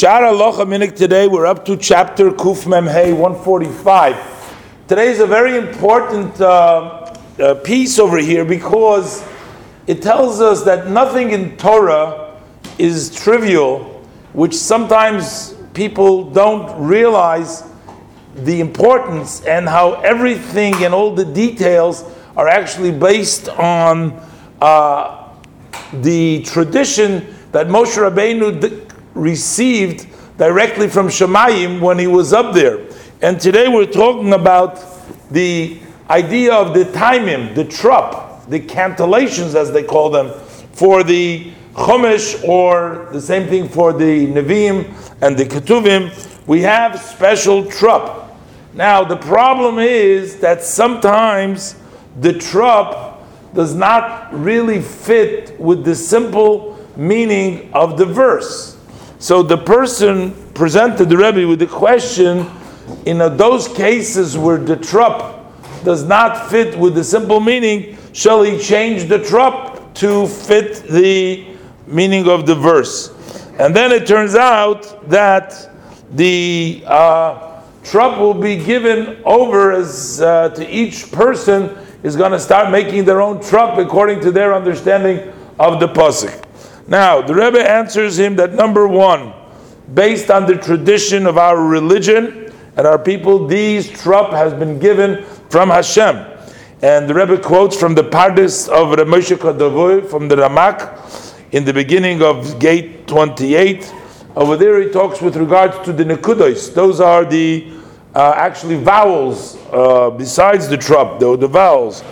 Shaarei Halacha uMinhag today, we're up to chapter Kuf Mem Hey 145. Today is a very important uh, uh, piece over here because it tells us that nothing in Torah is trivial, which sometimes people don't realize the importance and how everything and all the details are actually based on uh, the tradition that Moshe Rabbeinu received directly from Shemayim when he was up there. And today we're talking about the idea of the timing, the trup, the cantillations as they call them, for the Chumash or the same thing for the Nevi'im and the Ketuvim. We have special trup. Now the problem is that sometimes the trup does not really fit with the simple meaning of the verse. So the person presented the Rebbe with the question in those cases where the trup does not fit with the simple meaning, shall he change the trup to fit the meaning of the verse? And then it turns out that the uh, trup will be given over as uh, to each person is going to start making their own trup according to their understanding of the pasuk. Now, the Rebbe answers him that number one, based on the tradition of our religion and our people, these trup has been given from Hashem. And the Rebbe quotes from the Pardes of Rav Moshe Cordovero from the Ramak in the beginning of Gate 28. Over there, he talks with regards to the Nekudos. Those are the uh, actually vowels uh, besides the trup, though the vowels.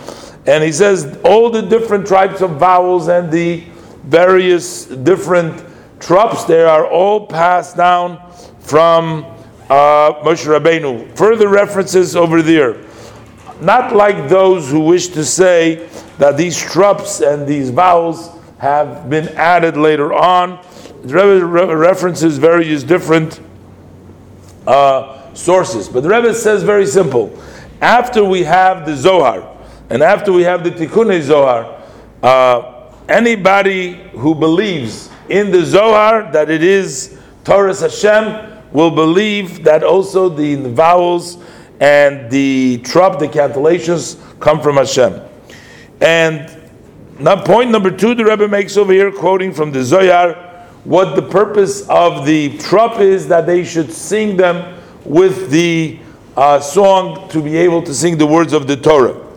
And he says all the different types of vowels and the various different trups, they are all passed down from uh, Moshe Rabbeinu. Further references over there. Not like those who wish to say that these trups and these vowels have been added later on. The Rebbe references various different uh, sources. But the Rebbe says very simple. After we have the Zohar, and after we have the Tikkun Zohar, uh, anybody who believes in the Zohar that it is Torah Hashem will believe that also the vowels and the trup, the cantillations, come from Hashem. And now point number two, the Rebbe makes over here, quoting from the Zohar, what the purpose of the trup is that they should sing them with the uh, song to be able to sing the words of the Torah.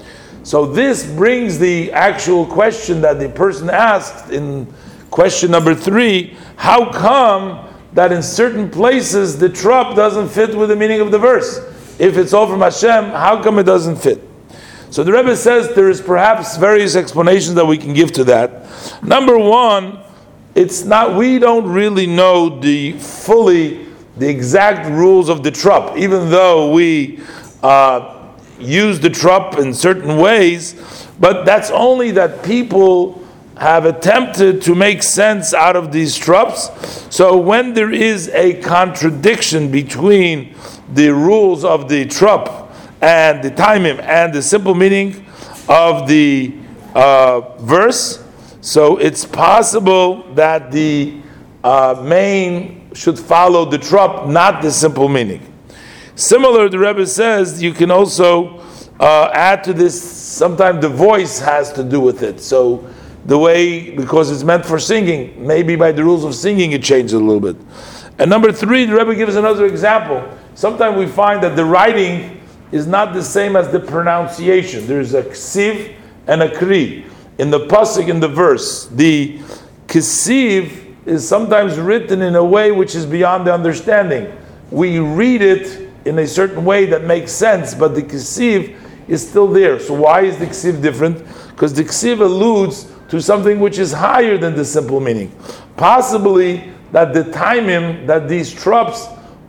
So this brings the actual question that the person asked in question number three: How come that in certain places the trup doesn't fit with the meaning of the verse? If it's all from Hashem, how come it doesn't fit? So the Rebbe says there is perhaps various explanations that we can give to that. Number one, it's not we don't really know the fully the exact rules of the trup, even though we. Uh, use the trup in certain ways, but that's only that people have attempted to make sense out of these trups. So when there is a contradiction between the rules of the trup and the timing and the simple meaning of the uh, verse, so it's possible that the uh, main should follow the trup, not the simple meaning. Similar, the Rebbe says you can also uh, add to this. Sometimes the voice has to do with it. So the way because it's meant for singing, maybe by the rules of singing it changes a little bit. And number three, the Rebbe gives another example. Sometimes we find that the writing is not the same as the pronunciation. There's a ksiv and a kri in the pasuk in the verse. The ksiv is sometimes written in a way which is beyond the understanding. We read it in a certain way that makes sense, but the ksiv is still there. So why is the ksiv different? Because the ksiv alludes to something which is higher than the simple meaning. Possibly that the timing that these trups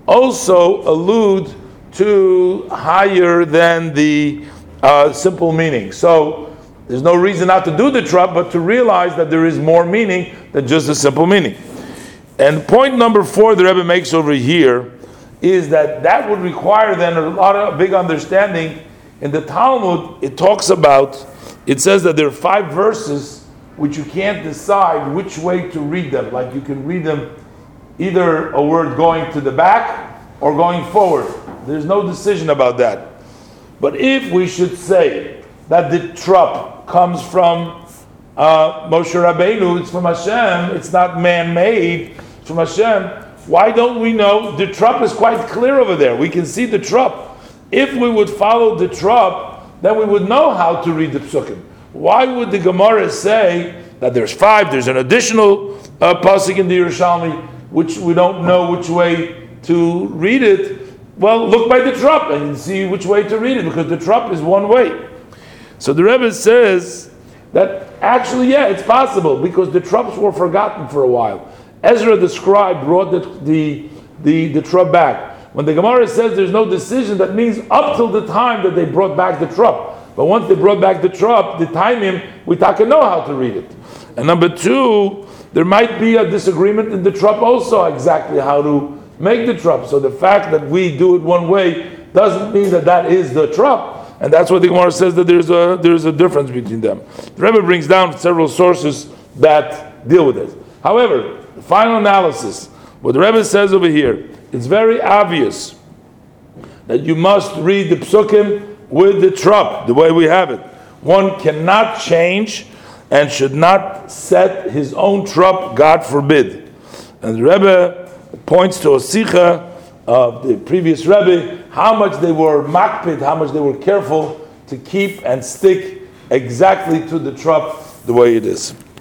also allude to higher than the uh, simple meaning. So there's no reason not to do the trup, but to realize that there is more meaning than just the simple meaning. And point number four the Rebbe makes over here is that that would require then a lot of big understanding. In the Talmud, it talks about, it says that there are five verses which you can't decide which way to read them. Like you can read them either a word going to the back or going forward. There's no decision about that. But if we should say that the trup comes from uh, Moshe Rabbeinu, it's from Hashem, it's not man-made, it's from Hashem, why don't we know the trup is quite clear over there? We can see the trup. If we would follow the trup, then we would know how to read the psukim. Why would the Gemara say that there's five, there's an additional uh, pasuk in the Yerushalmi, which we don't know which way to read it? Well, look by the trup and see which way to read it, because the trup is one way. So the Rebbe says that actually, yeah, it's possible, because the trups were forgotten for a while. Ezra the scribe brought the, the, the, the trup back. When the Gemara says there's no decision, that means up till the time that they brought back the trup. But once they brought back the trup, the timing, we can know how to read it. And number two, there might be a disagreement in the trup also exactly how to make the trup. So the fact that we do it one way doesn't mean that that is the trup. And that's what the Gemara says that there's a, there's a difference between them. The Rebbe brings down several sources that deal with this. However, final analysis, what the Rebbe says over here, it's very obvious that you must read the psukim with the trup, the way we have it. One cannot change and should not set his own trup, God forbid. And the Rebbe points to a sikha of the previous Rebbe, how much they were makpid, how much they were careful to keep and stick exactly to the trup the way it is.